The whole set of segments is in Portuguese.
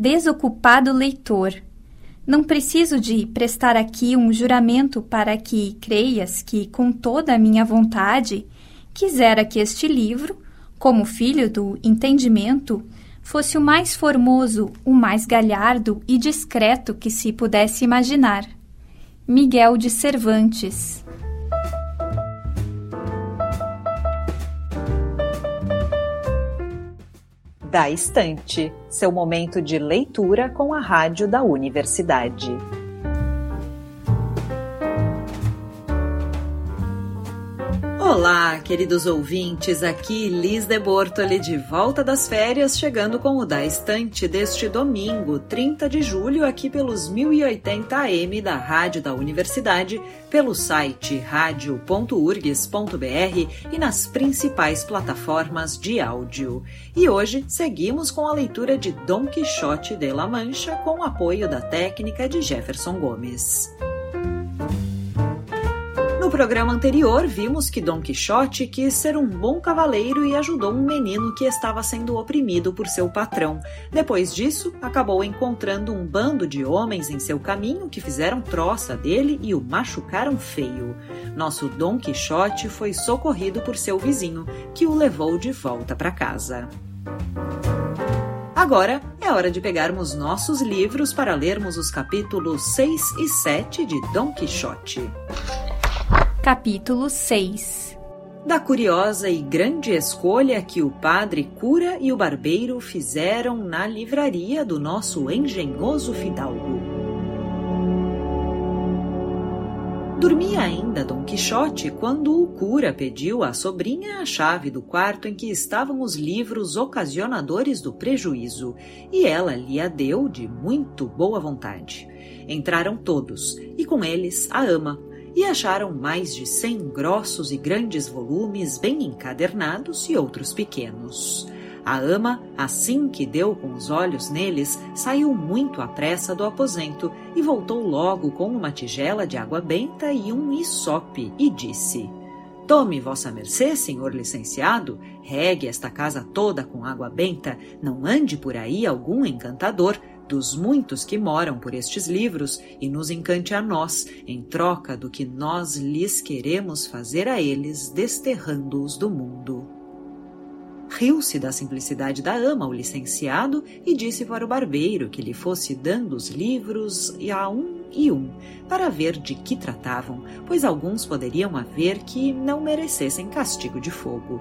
Desocupado leitor, não preciso de prestar aqui um juramento para que creias que, com toda a minha vontade, quisera que este livro, como filho do entendimento, fosse o mais formoso, o mais galhardo e discreto que se pudesse imaginar. Miguel de Cervantes Da Estante, seu momento de leitura com a rádio da universidade. Olá, queridos ouvintes, aqui Liz de Bortoli de volta das férias, chegando com o Da Estante deste domingo, 30 de julho, aqui pelos 1080 AM da Rádio da Universidade, pelo site radio.urgs.br e nas principais plataformas de áudio. E hoje seguimos com a leitura de Dom Quixote de La Mancha com o apoio da técnica de Jefferson Gomes. Programa anterior, vimos que Dom Quixote quis ser um bom cavaleiro e ajudou um menino que estava sendo oprimido por seu patrão. Depois disso, acabou encontrando um bando de homens em seu caminho que fizeram troça dele e o machucaram feio. Nosso Dom Quixote foi socorrido por seu vizinho, que o levou de volta para casa. Agora é hora de pegarmos nossos livros para lermos os capítulos 6 e 7 de Dom Quixote. Capítulo 6 Da curiosa e grande escolha que o padre cura e o barbeiro fizeram na livraria do nosso engenhoso fidalgo. Dormia ainda Dom Quixote quando o cura pediu à sobrinha a chave do quarto em que estavam os livros ocasionadores do prejuízo, e ela lhe a deu de muito boa vontade. Entraram todos, e com eles a ama, e acharam mais de cem grossos e grandes volumes bem encadernados e outros pequenos. A ama, assim que deu com os olhos neles, saiu muito à pressa do aposento e voltou logo com uma tigela de água benta e um isope e disse: Tome vossa mercê, senhor licenciado, regue esta casa toda com água benta, não ande por aí algum encantador, dos muitos que moram por estes livros e nos encante a nós, em troca do que nós lhes queremos fazer a eles, desterrando-os do mundo. Riu-se da simplicidade da ama o licenciado e disse para o barbeiro que lhe fosse dando os livros a um e um, para ver de que tratavam, pois alguns poderiam haver que não merecessem castigo de fogo.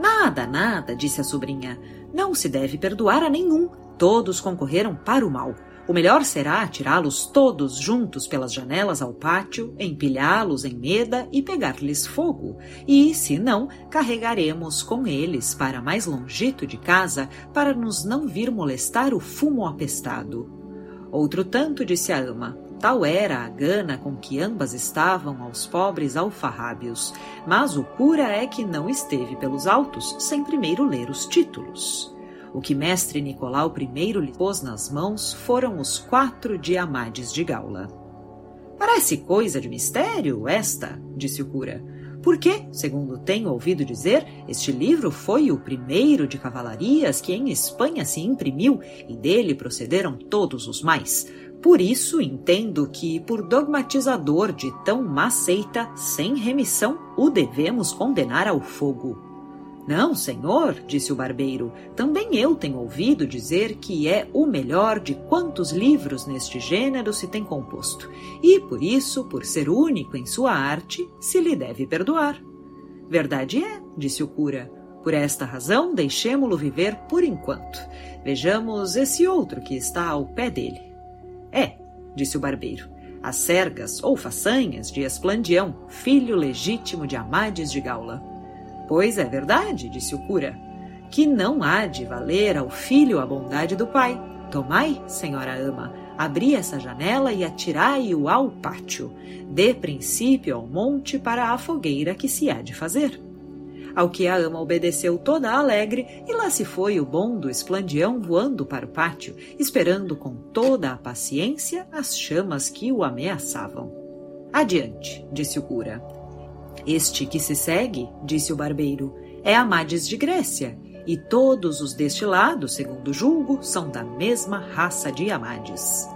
Nada, nada, disse a sobrinha. Não se deve perdoar a nenhum, Todos concorreram para o mal. O melhor será tirá-los todos juntos pelas janelas ao pátio, empilhá-los em meda e pegar-lhes fogo. E, se não, carregaremos com eles para mais longito de casa, para nos não vir molestar o fumo apestado. Outro tanto disse a ama. Tal era a gana com que ambas estavam aos pobres alfarrábios, mas o cura é que não esteve pelos autos sem primeiro ler os títulos. O que mestre Nicolau I lhe pôs nas mãos foram os quatro diamades de Gaula. Parece coisa de mistério esta, disse o cura. Porque, segundo tenho ouvido dizer, este livro foi o primeiro de cavalarias que em Espanha se imprimiu e dele procederam todos os mais. Por isso entendo que, por dogmatizador de tão má seita, sem remissão, o devemos condenar ao fogo. Não, senhor, disse o barbeiro, também eu tenho ouvido dizer que é o melhor de quantos livros neste gênero se tem composto, e por isso, por ser único em sua arte, se lhe deve perdoar. Verdade é, disse o cura. Por esta razão, deixemo-lo viver por enquanto. Vejamos esse outro que está ao pé dele. É, disse o barbeiro, as sergas ou façanhas de Esplandião, filho legítimo de Amades de Gaula. Pois é verdade, disse o cura, que não há de valer ao filho a bondade do pai. Tomai, senhora ama, abri essa janela e atirai-o ao pátio. Dê princípio ao monte para a fogueira que se há de fazer. Ao que a ama obedeceu toda alegre, e lá se foi o bom do esplandião voando para o pátio, esperando com toda a paciência as chamas que o ameaçavam. Adiante, disse o cura. Este que se segue, disse o barbeiro, é Amades de Grécia, e todos os deste lado, segundo julgo, são da mesma raça de Amades.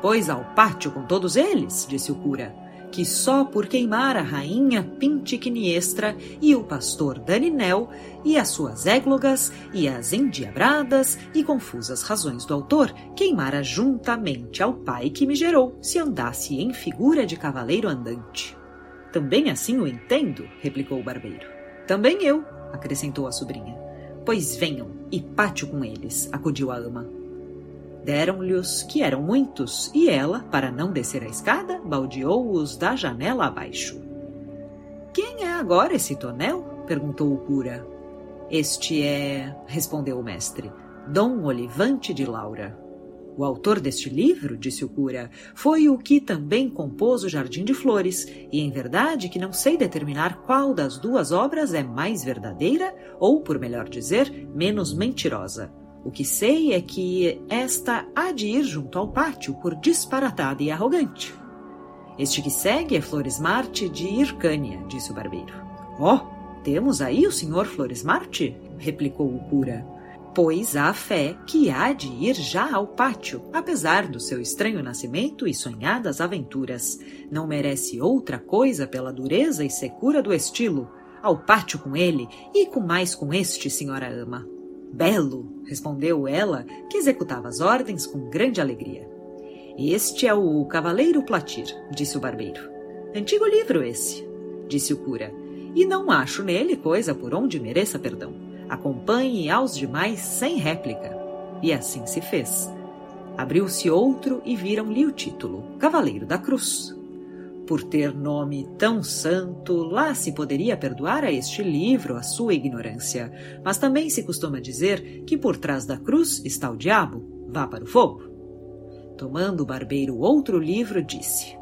Pois ao pátio com todos eles, disse o cura, que só por queimar a rainha Pintiquiniestra e o pastor Daninel e as suas églogas e as endiabradas e confusas razões do autor queimara juntamente ao pai que me gerou, se andasse em figura de cavaleiro andante. Também assim o entendo, replicou o barbeiro. Também eu, acrescentou a sobrinha. Pois venham e pátio com eles, acudiu a ama. Deram-lhes, que eram muitos, e ela, para não descer a escada, baldeou-os da janela abaixo. Quem é agora esse tonel? perguntou o cura. Este é, respondeu o mestre, Dom Olivante de Laura. O autor deste livro, disse o cura, foi o que também compôs o Jardim de Flores, e em verdade que não sei determinar qual das duas obras é mais verdadeira, ou, por melhor dizer, menos mentirosa. O que sei é que esta há de ir junto ao pátio por disparatada e arrogante. Este que segue é Flores Marte de Hircânia, disse o barbeiro. Oh, temos aí o senhor Flores Marte? replicou o cura. Pois há fé que há de ir já ao pátio, apesar do seu estranho nascimento e sonhadas aventuras. Não merece outra coisa pela dureza e secura do estilo. Ao pátio com ele e com mais com este, senhora ama. Belo, respondeu ela, que executava as ordens com grande alegria. Este é o Cavaleiro Platir, disse o barbeiro. Antigo livro esse, disse o cura, e não acho nele coisa por onde mereça perdão. Acompanhe aos demais sem réplica. E assim se fez. Abriu-se outro e viram-lhe o título, Cavaleiro da Cruz. Por ter nome tão santo, lá se poderia perdoar a este livro a sua ignorância, mas também se costuma dizer que por trás da cruz está o diabo, vá para o fogo. Tomando o barbeiro outro livro, disse: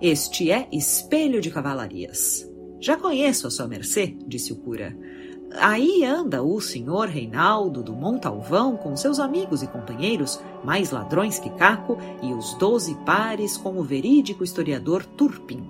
Este é Espelho de Cavalarias. Já conheço a sua mercê, disse o cura. Aí anda o senhor Reinaldo do Montalvão com seus amigos e companheiros, mais ladrões que Caco, e os doze pares com o verídico historiador Turpin.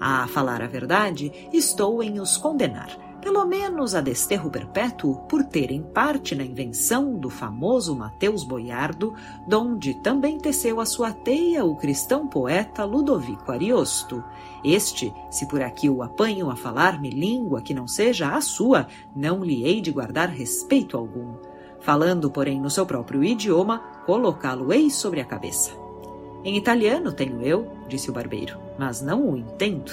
A falar a verdade, estou em os condenar pelo menos a desterro perpétuo, por terem parte na invenção do famoso Mateus Boiardo, donde também teceu a sua teia o cristão poeta Ludovico Ariosto. Este, se por aqui o apanho a falar-me língua que não seja a sua, não lhe hei de guardar respeito algum. Falando, porém, no seu próprio idioma, colocá-lo-ei sobre a cabeça. Em italiano tenho eu, disse o barbeiro, mas não o entendo.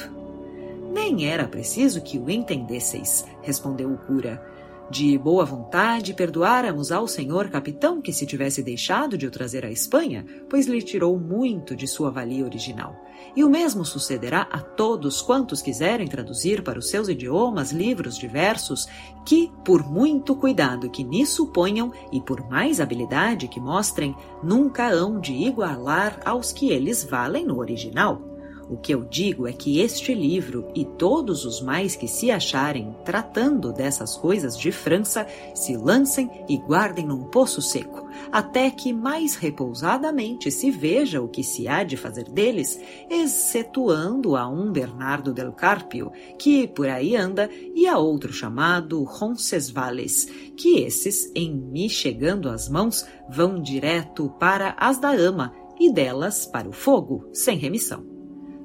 Nem era preciso que o entendesseis, respondeu o cura. De boa vontade perdoáramos ao senhor capitão que se tivesse deixado de o trazer à Espanha, pois lhe tirou muito de sua valia original. E o mesmo sucederá a todos quantos quiserem traduzir para os seus idiomas livros diversos, que, por muito cuidado que nisso ponham e por mais habilidade que mostrem, nunca hão de igualar aos que eles valem no original. O que eu digo é que este livro e todos os mais que se acharem tratando dessas coisas de França se lancem e guardem num poço seco, até que mais repousadamente se veja o que se há de fazer deles, excetuando a um Bernardo del Carpio, que por aí anda, e a outro chamado Roncesvalles, que esses, em me chegando às mãos, vão direto para as da ama e delas para o fogo, sem remissão.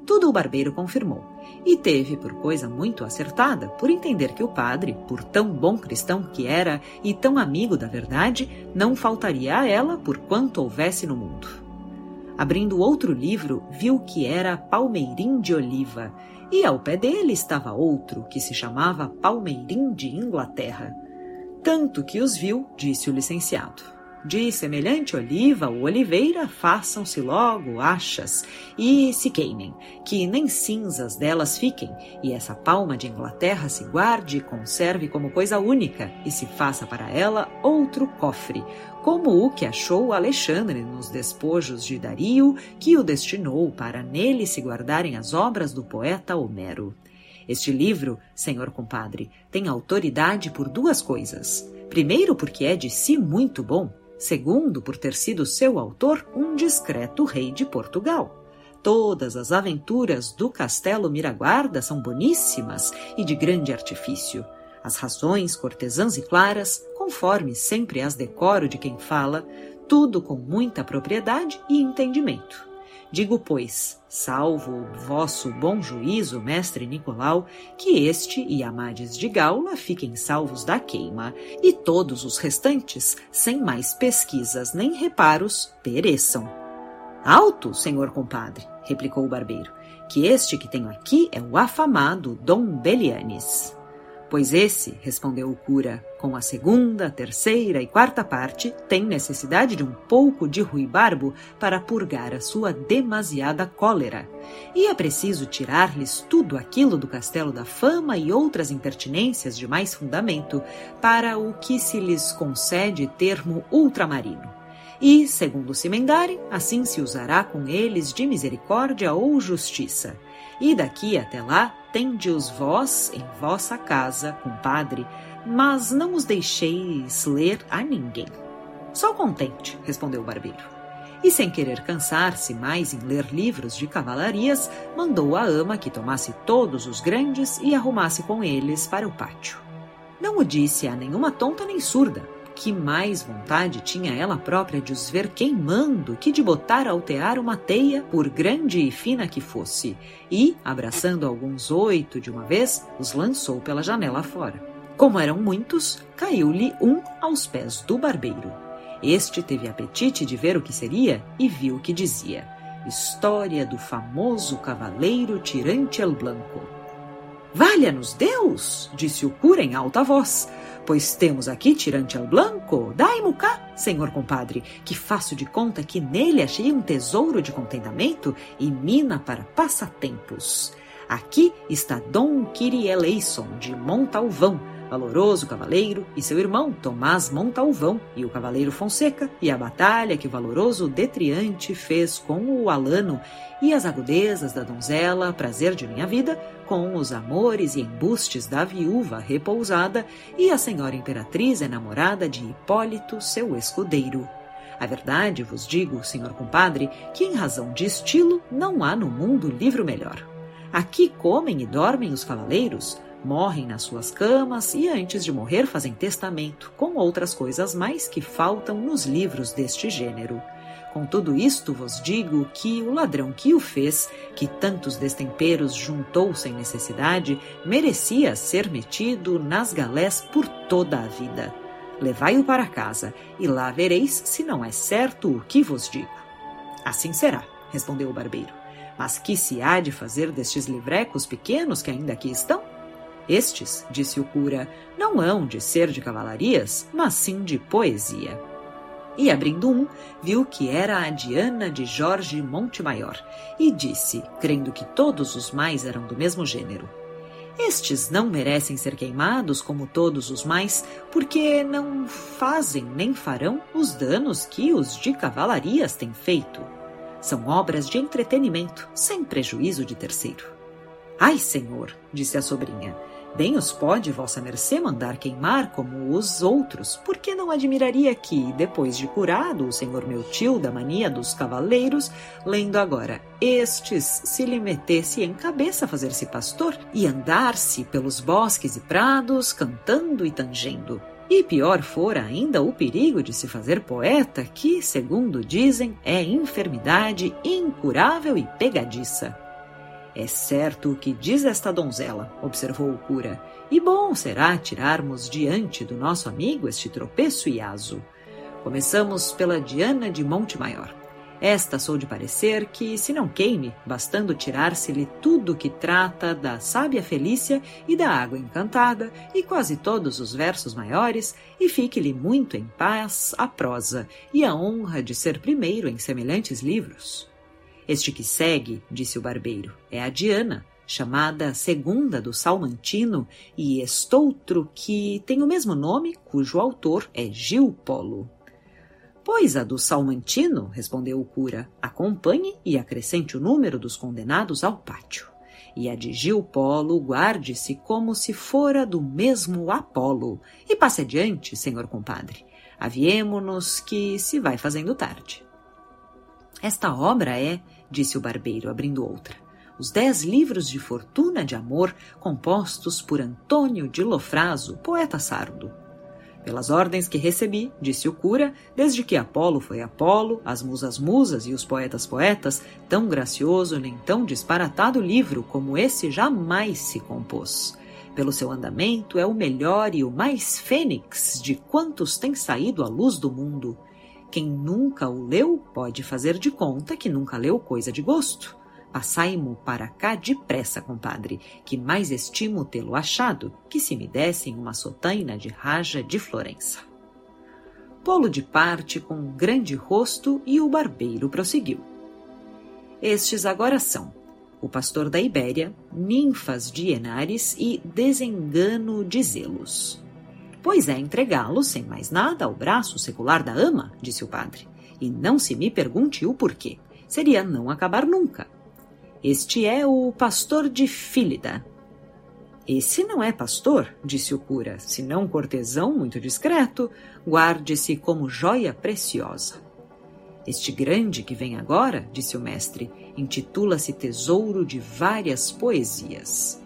Tudo o barbeiro confirmou, e teve por coisa muito acertada, por entender que o padre, por tão bom cristão que era e tão amigo da verdade, não faltaria a ela por quanto houvesse no mundo. Abrindo outro livro, viu que era Palmeirim de Oliva, e ao pé dele estava outro, que se chamava Palmeirim de Inglaterra. Tanto que os viu, disse o licenciado. De semelhante oliva ou oliveira, façam-se logo achas e se queimem, que nem cinzas delas fiquem, e essa palma de Inglaterra se guarde e conserve como coisa única, e se faça para ela outro cofre, como o que achou Alexandre nos despojos de Dario, que o destinou para nele se guardarem as obras do poeta Homero. Este livro, senhor compadre, tem autoridade por duas coisas. Primeiro, porque é de si muito bom, segundo por ter sido seu autor um discreto rei de Portugal. Todas as aventuras do Castelo Miraguarda são boníssimas e de grande artifício. As razões cortesãs e claras, conforme sempre as decoro de quem fala, tudo com muita propriedade e entendimento. Digo, pois, salvo o vosso bom juízo, mestre Nicolau, que este e Amades de Gaula fiquem salvos da queima, e todos os restantes, sem mais pesquisas nem reparos, pereçam. Alto, senhor compadre, replicou o barbeiro, que este que tenho aqui é o afamado Dom Belianes. Pois esse, respondeu o cura, com a segunda, terceira e quarta parte, tem necessidade de um pouco de ruibarbo para purgar a sua demasiada cólera. E é preciso tirar-lhes tudo aquilo do castelo da fama e outras impertinências de mais fundamento, para o que se lhes concede termo ultramarino. E, segundo Simendare, assim se usará com eles de misericórdia ou justiça. E daqui até lá, tende-os vós em vossa casa, compadre, mas não os deixeis ler a ninguém. Só contente, respondeu o barbeiro. E sem querer cansar-se mais em ler livros de cavalarias, mandou a ama que tomasse todos os grandes e arrumasse com eles para o pátio. Não o disse a nenhuma tonta nem surda, que mais vontade tinha ela própria de os ver queimando que de botar a altear uma teia, por grande e fina que fosse, e, abraçando alguns oito de uma vez, os lançou pela janela fora. Como eram muitos, caiu-lhe um aos pés do barbeiro. Este teve apetite de ver o que seria e viu o que dizia. História do famoso cavaleiro Tirante el Blanco. Valha-nos Deus! disse o cura em alta voz pois temos aqui tirante al blanco, dai-mo cá, senhor compadre, que faço de conta que nele achei um tesouro de contentamento e mina para passatempos. Aqui está Dom Kirieleison de Montalvão, valoroso cavaleiro, e seu irmão Tomás Montalvão, e o cavaleiro Fonseca, e a batalha que o valoroso Detriante fez com o Alano, e as agudezas da donzela, prazer de minha vida, com os amores e embustes da viúva repousada, e a senhora imperatriz enamorada de Hipólito, seu escudeiro. A verdade vos digo, senhor compadre, que em razão de estilo não há no mundo livro melhor. Aqui comem e dormem os cavaleiros, morrem nas suas camas e antes de morrer fazem testamento, com outras coisas mais que faltam nos livros deste gênero. Com tudo isto vos digo que o ladrão que o fez, que tantos destemperos juntou sem necessidade, merecia ser metido nas galés por toda a vida. Levai-o para casa, e lá vereis se não é certo o que vos digo. Assim será, respondeu o barbeiro. Mas que se há de fazer destes livrecos pequenos que ainda aqui estão? Estes, disse o cura, não hão de ser de cavalarias, mas sim de poesia. E abrindo um, viu que era a Diana de Jorge Montemaior, e disse, crendo que todos os mais eram do mesmo gênero: Estes não merecem ser queimados como todos os mais, porque não fazem nem farão os danos que os de cavalarias têm feito. São obras de entretenimento, sem prejuízo de terceiro. Ai, senhor, disse a sobrinha, Bem os pode vossa mercê mandar queimar como os outros, porque não admiraria que, depois de curado o senhor meu tio da mania dos cavaleiros, lendo agora estes, se lhe metesse em cabeça fazer-se pastor e andar-se pelos bosques e prados, cantando e tangendo. E pior fora ainda o perigo de se fazer poeta, que, segundo dizem, é enfermidade incurável e pegadiça. É certo o que diz esta donzela, observou o cura, e bom será tirarmos diante do nosso amigo este tropeço e aso. Começamos pela Diana de Monte Maior. Esta sou de parecer que, se não queime, bastando tirar-se-lhe tudo que trata da sábia Felícia e da água encantada, e quase todos os versos maiores, e fique-lhe muito em paz a prosa e a honra de ser primeiro em semelhantes livros. Este que segue, disse o barbeiro, é a Diana, chamada Segunda do Salmantino, e estoutro que tem o mesmo nome, cujo autor é Gil Polo. Pois a do Salmantino, respondeu o cura, acompanhe e acrescente o número dos condenados ao pátio. E a de Gil Polo guarde-se como se fora do mesmo Apolo. E passe adiante, senhor compadre. Aviemo-nos que se vai fazendo tarde. Esta obra é, disse o barbeiro, abrindo outra, os dez livros de fortuna de amor compostos por Antônio de Lofraso, poeta sardo. Pelas ordens que recebi, disse o cura, desde que Apolo foi Apolo, as musas musas e os poetas poetas, tão gracioso nem tão disparatado livro como esse jamais se compôs. Pelo seu andamento, é o melhor e o mais fênix de quantos têm saído à luz do mundo. Quem nunca o leu pode fazer de conta que nunca leu coisa de gosto. Passai-mo para cá depressa, compadre, que mais estimo tê-lo achado que se me dessem uma sotaina de raja de Florença. Polo de parte com um grande rosto e o barbeiro prosseguiu. Estes agora são o pastor da Ibéria, ninfas de Enares e desengano de zelos. Pois é entregá-lo, sem mais nada, ao braço secular da ama, disse o padre. E não se me pergunte o porquê. Seria não acabar nunca. Este é o pastor de Fílida. Esse não é pastor, disse o cura, senão cortesão muito discreto, guarde-se como joia preciosa. Este grande que vem agora, disse o mestre, intitula-se Tesouro de Várias Poesias.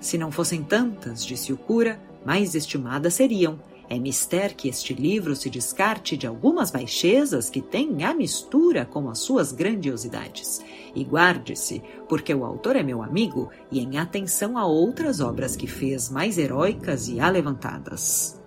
Se não fossem tantas, disse o cura, mais estimadas seriam, é mister que este livro se descarte de algumas baixezas que têm a mistura com as suas grandiosidades. E guarde-se, porque o autor é meu amigo e em atenção a outras obras que fez mais heróicas e alevantadas.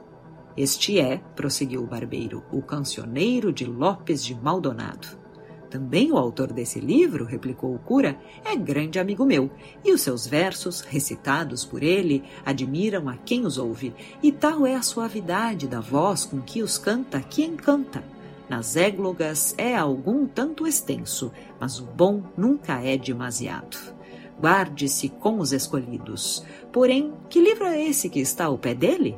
Este é, prosseguiu o barbeiro, o cancioneiro de Lopes de Maldonado. Também o autor desse livro, replicou o cura, é grande amigo meu, e os seus versos, recitados por ele, admiram a quem os ouve, e tal é a suavidade da voz com que os canta que encanta. Nas églogas é algum tanto extenso, mas o bom nunca é demasiado. Guarde-se com os escolhidos. Porém, que livro é esse que está ao pé dele?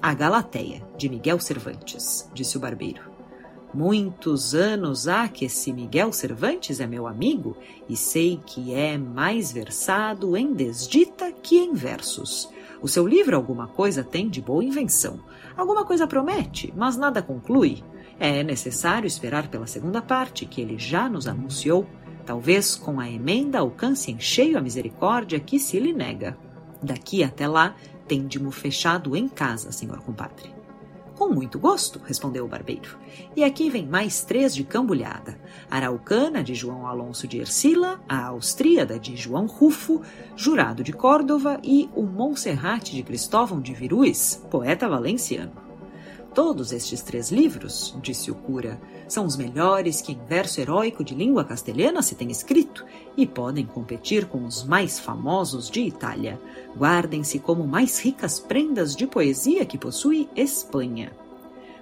A Galateia, de Miguel Cervantes, disse o barbeiro. Muitos anos há que esse Miguel Cervantes é meu amigo e sei que é mais versado em desdita que em versos. O seu livro alguma coisa tem de boa invenção. Alguma coisa promete, mas nada conclui. É necessário esperar pela segunda parte, que ele já nos anunciou. Talvez com a emenda alcance em cheio a misericórdia que se lhe nega. Daqui até lá, tende-mo fechado em casa, senhor compadre. Com muito gosto, respondeu o barbeiro. E aqui vem mais três de cambulhada: Araucana, de João Alonso de Ercila, a Austríada, de João Rufo, Jurado de Córdova e o Monserrate de Cristóvão de Viruis, poeta valenciano. Todos estes três livros, disse o cura, são os melhores que em verso heróico de língua castelhana se tem escrito e podem competir com os mais famosos de Itália. Guardem-se como mais ricas prendas de poesia que possui Espanha.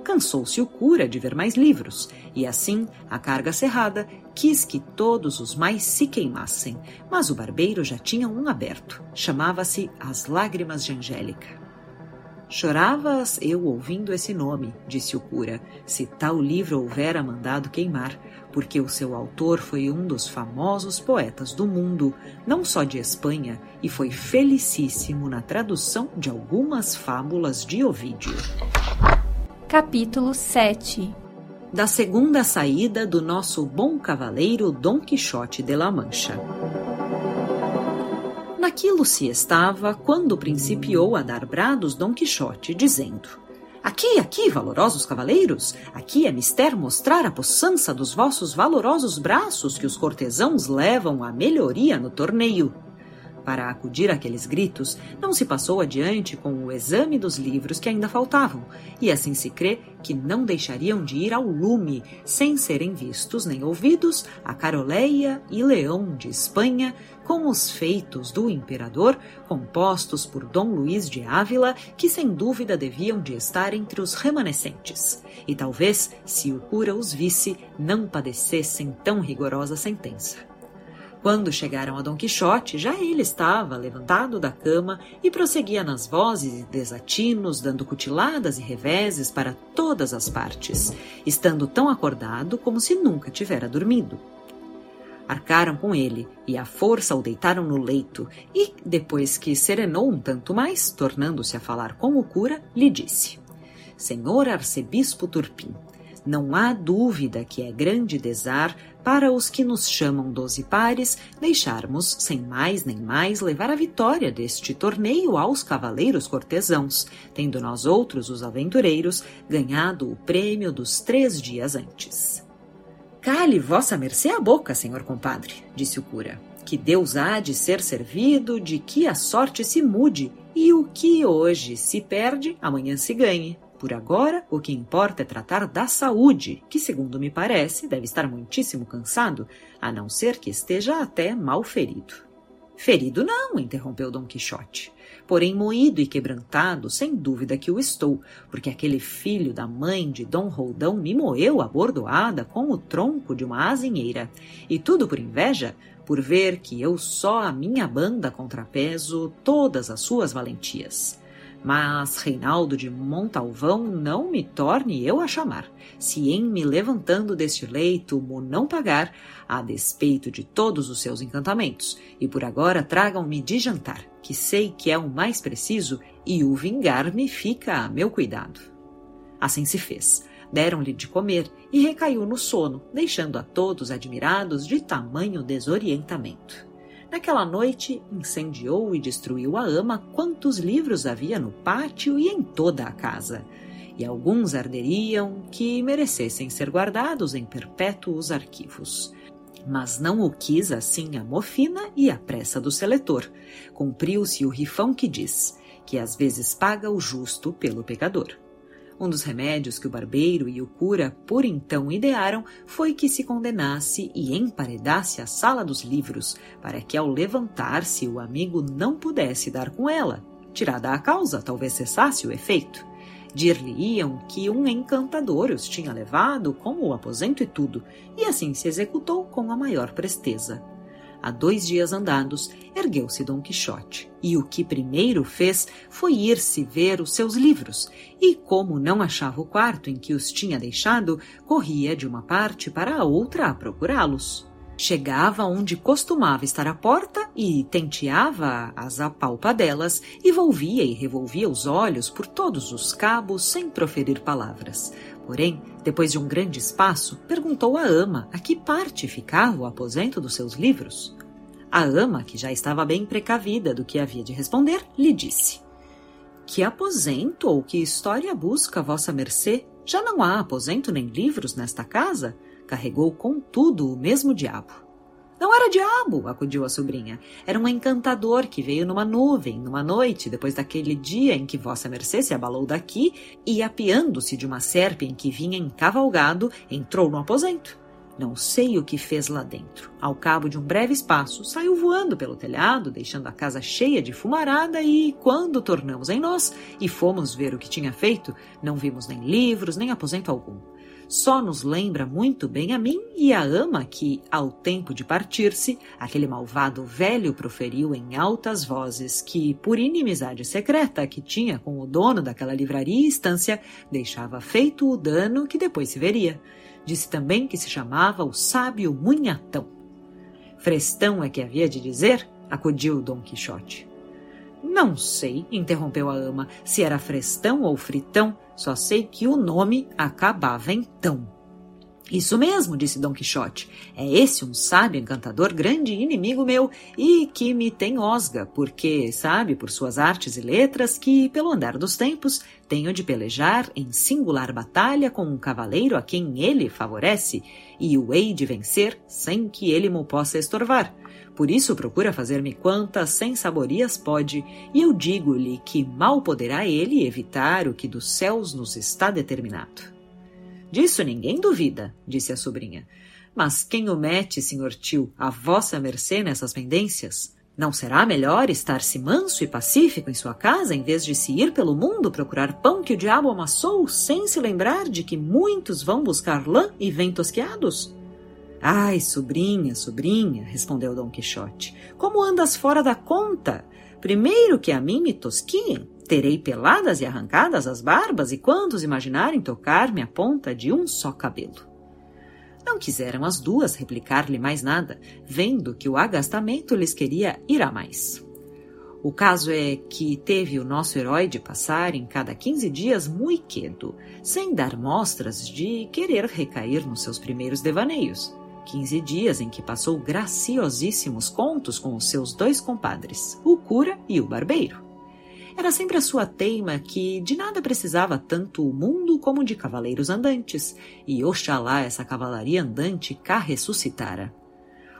Cansou-se o cura de ver mais livros, e assim, a carga cerrada, quis que todos os mais se queimassem, mas o barbeiro já tinha um aberto. Chamava-se As Lágrimas de Angélica. Choravas eu ouvindo esse nome, disse o cura, se tal livro houvera mandado queimar, porque o seu autor foi um dos famosos poetas do mundo, não só de Espanha, e foi felicíssimo na tradução de algumas fábulas de Ovídio. Capítulo 7 Da segunda saída do nosso bom cavaleiro Dom Quixote de la Mancha. Naquilo se estava quando principiou a dar brados Dom Quixote, dizendo: Aqui, aqui, valorosos cavaleiros, aqui é mister mostrar a possança dos vossos valorosos braços que os cortesãos levam à melhoria no torneio. Para acudir àqueles gritos, não se passou adiante com o exame dos livros que ainda faltavam, e assim se crê que não deixariam de ir ao lume, sem serem vistos nem ouvidos, a Caroleia e Leão de Espanha, com os feitos do imperador, compostos por Dom Luís de Ávila, que sem dúvida deviam de estar entre os remanescentes. E talvez, se o cura os visse, não padecessem tão rigorosa sentença. Quando chegaram a Dom Quixote, já ele estava levantado da cama e prosseguia nas vozes e desatinos, dando cutiladas e reveses para todas as partes, estando tão acordado como se nunca tivera dormido. Arcaram com ele e à força o deitaram no leito, e, depois que serenou um tanto mais, tornando-se a falar com o cura, lhe disse: Senhor arcebispo Turpim, não há dúvida que é grande desar para os que nos chamam doze pares deixarmos, sem mais nem mais, levar a vitória deste torneio aos cavaleiros cortesãos, tendo nós outros, os aventureiros, ganhado o prêmio dos três dias antes. Cale vossa mercê a boca, senhor compadre, disse o cura, que Deus há de ser servido, de que a sorte se mude, e o que hoje se perde, amanhã se ganhe. Por agora, o que importa é tratar da saúde, que, segundo me parece, deve estar muitíssimo cansado, a não ser que esteja até mal ferido. Ferido não, interrompeu Dom Quixote. Porém, moído e quebrantado, sem dúvida que o estou, porque aquele filho da mãe de Dom Roldão me moeu a bordoada com o tronco de uma azinheira. E tudo por inveja, por ver que eu só a minha banda contrapeso todas as suas valentias. Mas Reinaldo de Montalvão não me torne eu a chamar, se em me levantando deste leito mo não pagar, a despeito de todos os seus encantamentos, e por agora tragam-me de jantar, que sei que é o mais preciso, e o vingar-me fica a meu cuidado. Assim se fez. Deram-lhe de comer e recaiu no sono, deixando a todos admirados de tamanho desorientamento. Naquela noite, incendiou e destruiu a ama quantos livros havia no pátio e em toda a casa. E alguns arderiam que merecessem ser guardados em perpétuos arquivos. Mas não o quis assim a mofina e a pressa do seletor. Cumpriu-se o rifão que diz que às vezes paga o justo pelo pecador. Um dos remédios que o barbeiro e o cura por então idearam foi que se condenasse e emparedasse a sala dos livros, para que ao levantar-se o amigo não pudesse dar com ela. Tirada a causa, talvez cessasse o efeito. Dir-lhe-iam que um encantador os tinha levado com o aposento e tudo, e assim se executou com a maior presteza. A dois dias andados, ergueu-se Dom Quixote, e o que primeiro fez foi ir-se ver os seus livros, e como não achava o quarto em que os tinha deixado, corria de uma parte para a outra a procurá-los. Chegava onde costumava estar a porta e tenteava as apalpadelas e volvia e revolvia os olhos por todos os cabos sem proferir palavras. Porém, depois de um grande espaço, perguntou à ama a que parte ficava o aposento dos seus livros. A ama, que já estava bem precavida do que havia de responder, lhe disse: Que aposento ou que história busca vossa mercê? Já não há aposento nem livros nesta casa? Carregou contudo o mesmo diabo. Não era diabo, acudiu a sobrinha. Era um encantador que veio numa nuvem, numa noite, depois daquele dia em que Vossa Mercê se abalou daqui e, apiando-se de uma serpe em que vinha encavalgado, entrou no aposento. Não sei o que fez lá dentro. Ao cabo de um breve espaço, saiu voando pelo telhado, deixando a casa cheia de fumarada, e quando tornamos em nós e fomos ver o que tinha feito, não vimos nem livros, nem aposento algum só nos lembra muito bem a mim e a ama que, ao tempo de partir-se, aquele malvado velho proferiu em altas vozes que, por inimizade secreta que tinha com o dono daquela livraria e estância, deixava feito o dano que depois se veria. Disse também que se chamava o sábio Munhatão. Frestão é que havia de dizer? acudiu Dom Quixote. Não sei, interrompeu a ama, se era frestão ou fritão, só sei que o nome acabava em tão. Isso mesmo, disse Dom Quixote. É esse um sábio encantador, grande inimigo meu, e que me tem osga, porque sabe, por suas artes e letras, que, pelo andar dos tempos, tenho de pelejar em singular batalha com um cavaleiro a quem ele favorece, e o hei de vencer sem que ele mo possa estorvar. Por isso procura fazer-me quantas sensaborias pode, e eu digo-lhe que mal poderá ele evitar o que dos céus nos está determinado. Disso ninguém duvida, disse a sobrinha. Mas quem o mete, senhor tio, a vossa mercê nessas pendências? Não será melhor estar-se manso e pacífico em sua casa em vez de se ir pelo mundo procurar pão que o diabo amassou, sem se lembrar de que muitos vão buscar lã e vêm tosqueados? Ai, sobrinha, sobrinha, respondeu Dom Quixote, como andas fora da conta? Primeiro que a mim me tosquiem, terei peladas e arrancadas as barbas, e quantos imaginarem tocar-me a ponta de um só cabelo? Não quiseram as duas replicar-lhe mais nada, vendo que o agastamento lhes queria ir a mais. O caso é que teve o nosso herói de passar em cada 15 dias muito quedo, sem dar mostras de querer recair nos seus primeiros devaneios. 15 dias em que passou graciosíssimos contos com os seus dois compadres, o cura e o barbeiro. Era sempre a sua teima que de nada precisava tanto o mundo como de cavaleiros andantes, e oxalá essa cavalaria andante cá ressuscitara.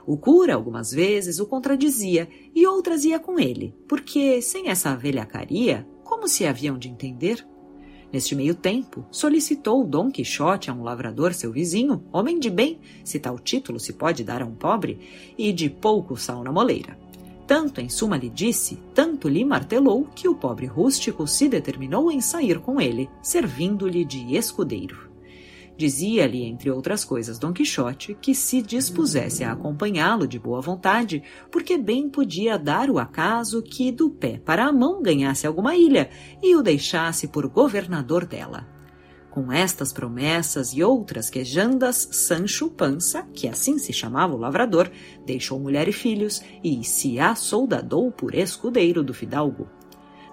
O cura, algumas vezes, o contradizia e outras ia com ele, porque, sem essa velhacaria, como se haviam de entender? Neste meio tempo, solicitou Dom Quixote a um lavrador seu vizinho, homem de bem, se tal título se pode dar a um pobre, e de pouco sal na moleira. Tanto em suma lhe disse, tanto lhe martelou, que o pobre rústico se determinou em sair com ele, servindo-lhe de escudeiro. Dizia-lhe, entre outras coisas, Dom Quixote que se dispusesse a acompanhá-lo de boa vontade, porque bem podia dar o acaso que do pé para a mão ganhasse alguma ilha e o deixasse por governador dela. Com estas promessas e outras quejandas, Sancho Pança, que assim se chamava o lavrador, deixou mulher e filhos e se assoldadou por escudeiro do fidalgo.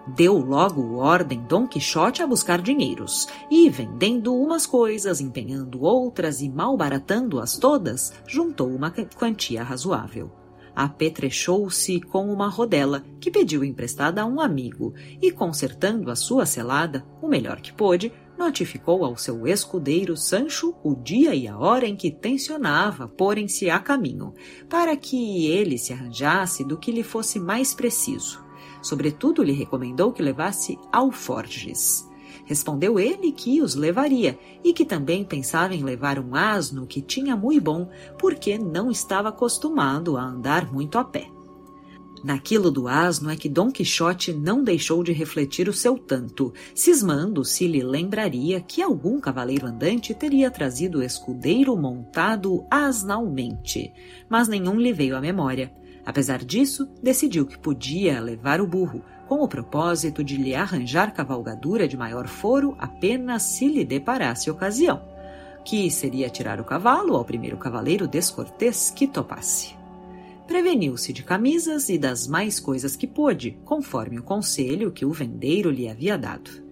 Deu logo ordem Dom Quixote a buscar dinheiros, e, vendendo umas coisas, empenhando outras e malbaratando-as todas, juntou uma quantia razoável. Apetrechou-se com uma rodela que pediu emprestada a um amigo e, consertando a sua selada, o melhor que pôde, notificou ao seu escudeiro Sancho o dia e a hora em que tencionava porem-se a caminho, para que ele se arranjasse do que lhe fosse mais preciso. Sobretudo, lhe recomendou que levasse alforges. Respondeu ele que os levaria e que também pensava em levar um asno que tinha muito bom, porque não estava acostumado a andar muito a pé. Naquilo do asno é que Dom Quixote não deixou de refletir o seu tanto, cismando se lhe lembraria que algum cavaleiro andante teria trazido o escudeiro montado asnalmente, mas nenhum lhe veio à memória. Apesar disso, decidiu que podia levar o burro, com o propósito de lhe arranjar cavalgadura de maior foro apenas se lhe deparasse ocasião, que seria tirar o cavalo ao primeiro cavaleiro descortês que topasse. Preveniu-se de camisas e das mais coisas que pôde, conforme o conselho que o vendeiro lhe havia dado.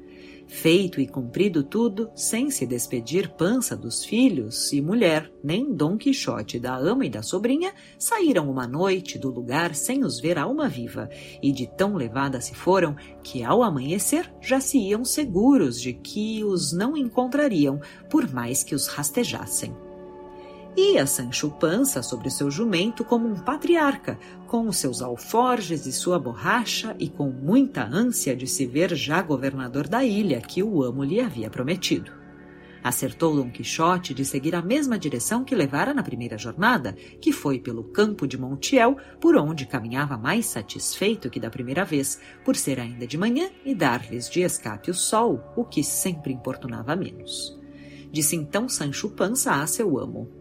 Feito e cumprido tudo, sem se despedir pança dos filhos e mulher, nem Dom Quixote da ama e da sobrinha saíram uma noite do lugar sem os ver alma viva, e de tão levada se foram que ao amanhecer já se iam seguros de que os não encontrariam, por mais que os rastejassem. Ia Sancho Pança sobre seu jumento como um patriarca, com os seus alforjes e sua borracha e com muita ânsia de se ver já governador da ilha que o amo lhe havia prometido. Acertou Dom Quixote de seguir a mesma direção que levara na primeira jornada, que foi pelo campo de Montiel, por onde caminhava mais satisfeito que da primeira vez, por ser ainda de manhã e dar-lhes de escape o sol, o que sempre importunava menos. Disse então Sancho Pança a seu amo: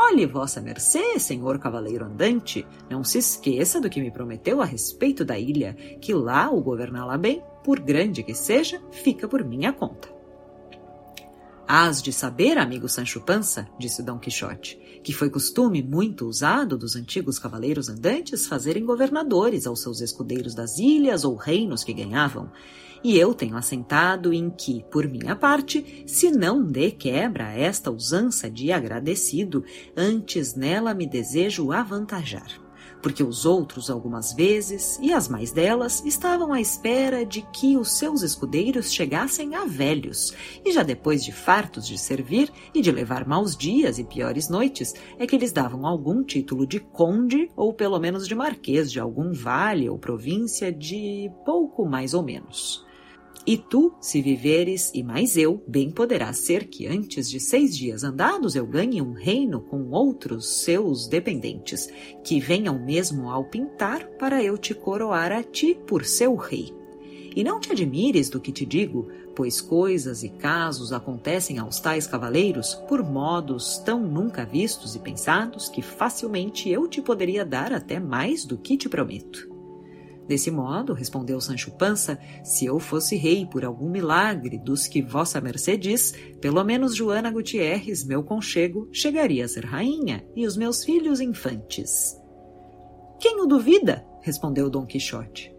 Olhe, vossa mercê, senhor cavaleiro andante, não se esqueça do que me prometeu a respeito da ilha, que lá o governá-la bem, por grande que seja, fica por minha conta. Hás de saber, amigo Sancho Pança, disse Dom Quixote, que foi costume muito usado dos antigos cavaleiros andantes fazerem governadores aos seus escudeiros das ilhas ou reinos que ganhavam, e eu tenho assentado em que, por minha parte, se não dê quebra esta usança de agradecido, antes nela me desejo avantajar porque os outros algumas vezes, e as mais delas, estavam à espera de que os seus escudeiros chegassem a velhos, e já depois de fartos de servir e de levar maus dias e piores noites, é que lhes davam algum título de conde ou pelo menos de marquês de algum vale ou província de pouco mais ou menos. E tu, se viveres, e mais eu, bem poderá ser que antes de seis dias andados eu ganhe um reino com outros seus dependentes, que venham mesmo ao pintar para eu te coroar a ti por seu rei. E não te admires do que te digo, pois coisas e casos acontecem aos tais cavaleiros por modos tão nunca vistos e pensados que facilmente eu te poderia dar até mais do que te prometo. Desse modo, respondeu Sancho Pança, se eu fosse rei por algum milagre dos que vossa mercê diz, pelo menos Joana Gutierrez, meu conchego, chegaria a ser rainha e os meus filhos infantes. Quem o duvida? respondeu Dom Quixote.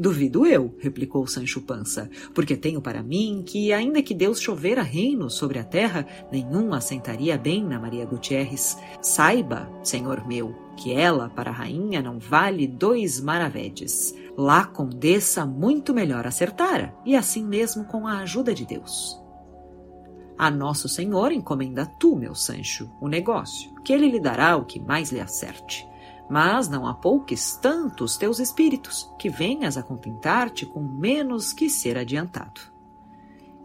Duvido eu, replicou Sancho Pança, porque tenho para mim que, ainda que Deus chovera reino sobre a terra, nenhum assentaria bem na Maria Gutierrez. Saiba, senhor meu, que ela, para a rainha, não vale dois maravedes. Lá condessa muito melhor acertara, e assim mesmo com a ajuda de Deus. A Nosso Senhor encomenda tu, meu Sancho, o negócio, que ele lhe dará o que mais lhe acerte. Mas não apouques tanto os teus espíritos, que venhas a contentar-te com menos que ser adiantado.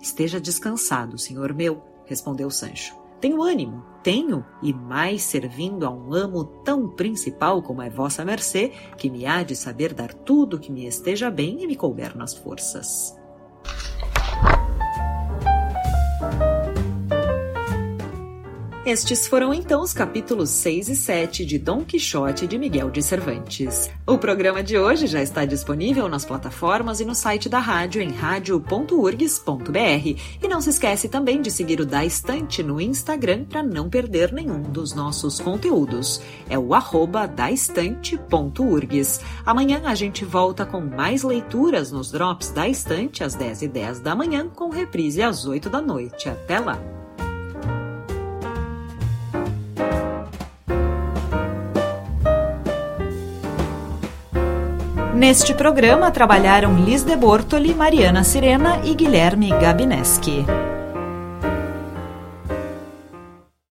Esteja descansado, senhor meu, respondeu Sancho. Tenho ânimo, tenho, e mais servindo a um amo tão principal como é vossa mercê, que me há de saber dar tudo que me esteja bem e me couber nas forças. Estes foram então os capítulos 6 e 7 de Dom Quixote de Miguel de Cervantes. O programa de hoje já está disponível nas plataformas e no site da rádio em radio.urgs.br. E não se esquece também de seguir o Da Estante no Instagram para não perder nenhum dos nossos conteúdos. É o arroba daestante.urgs. Amanhã a gente volta com mais leituras nos Drops da Estante às 10h10 da manhã, com reprise às 8 da noite. Até lá! Neste programa trabalharam Liz de Bortoli, Mariana Sirena e Guilherme Gabineschi.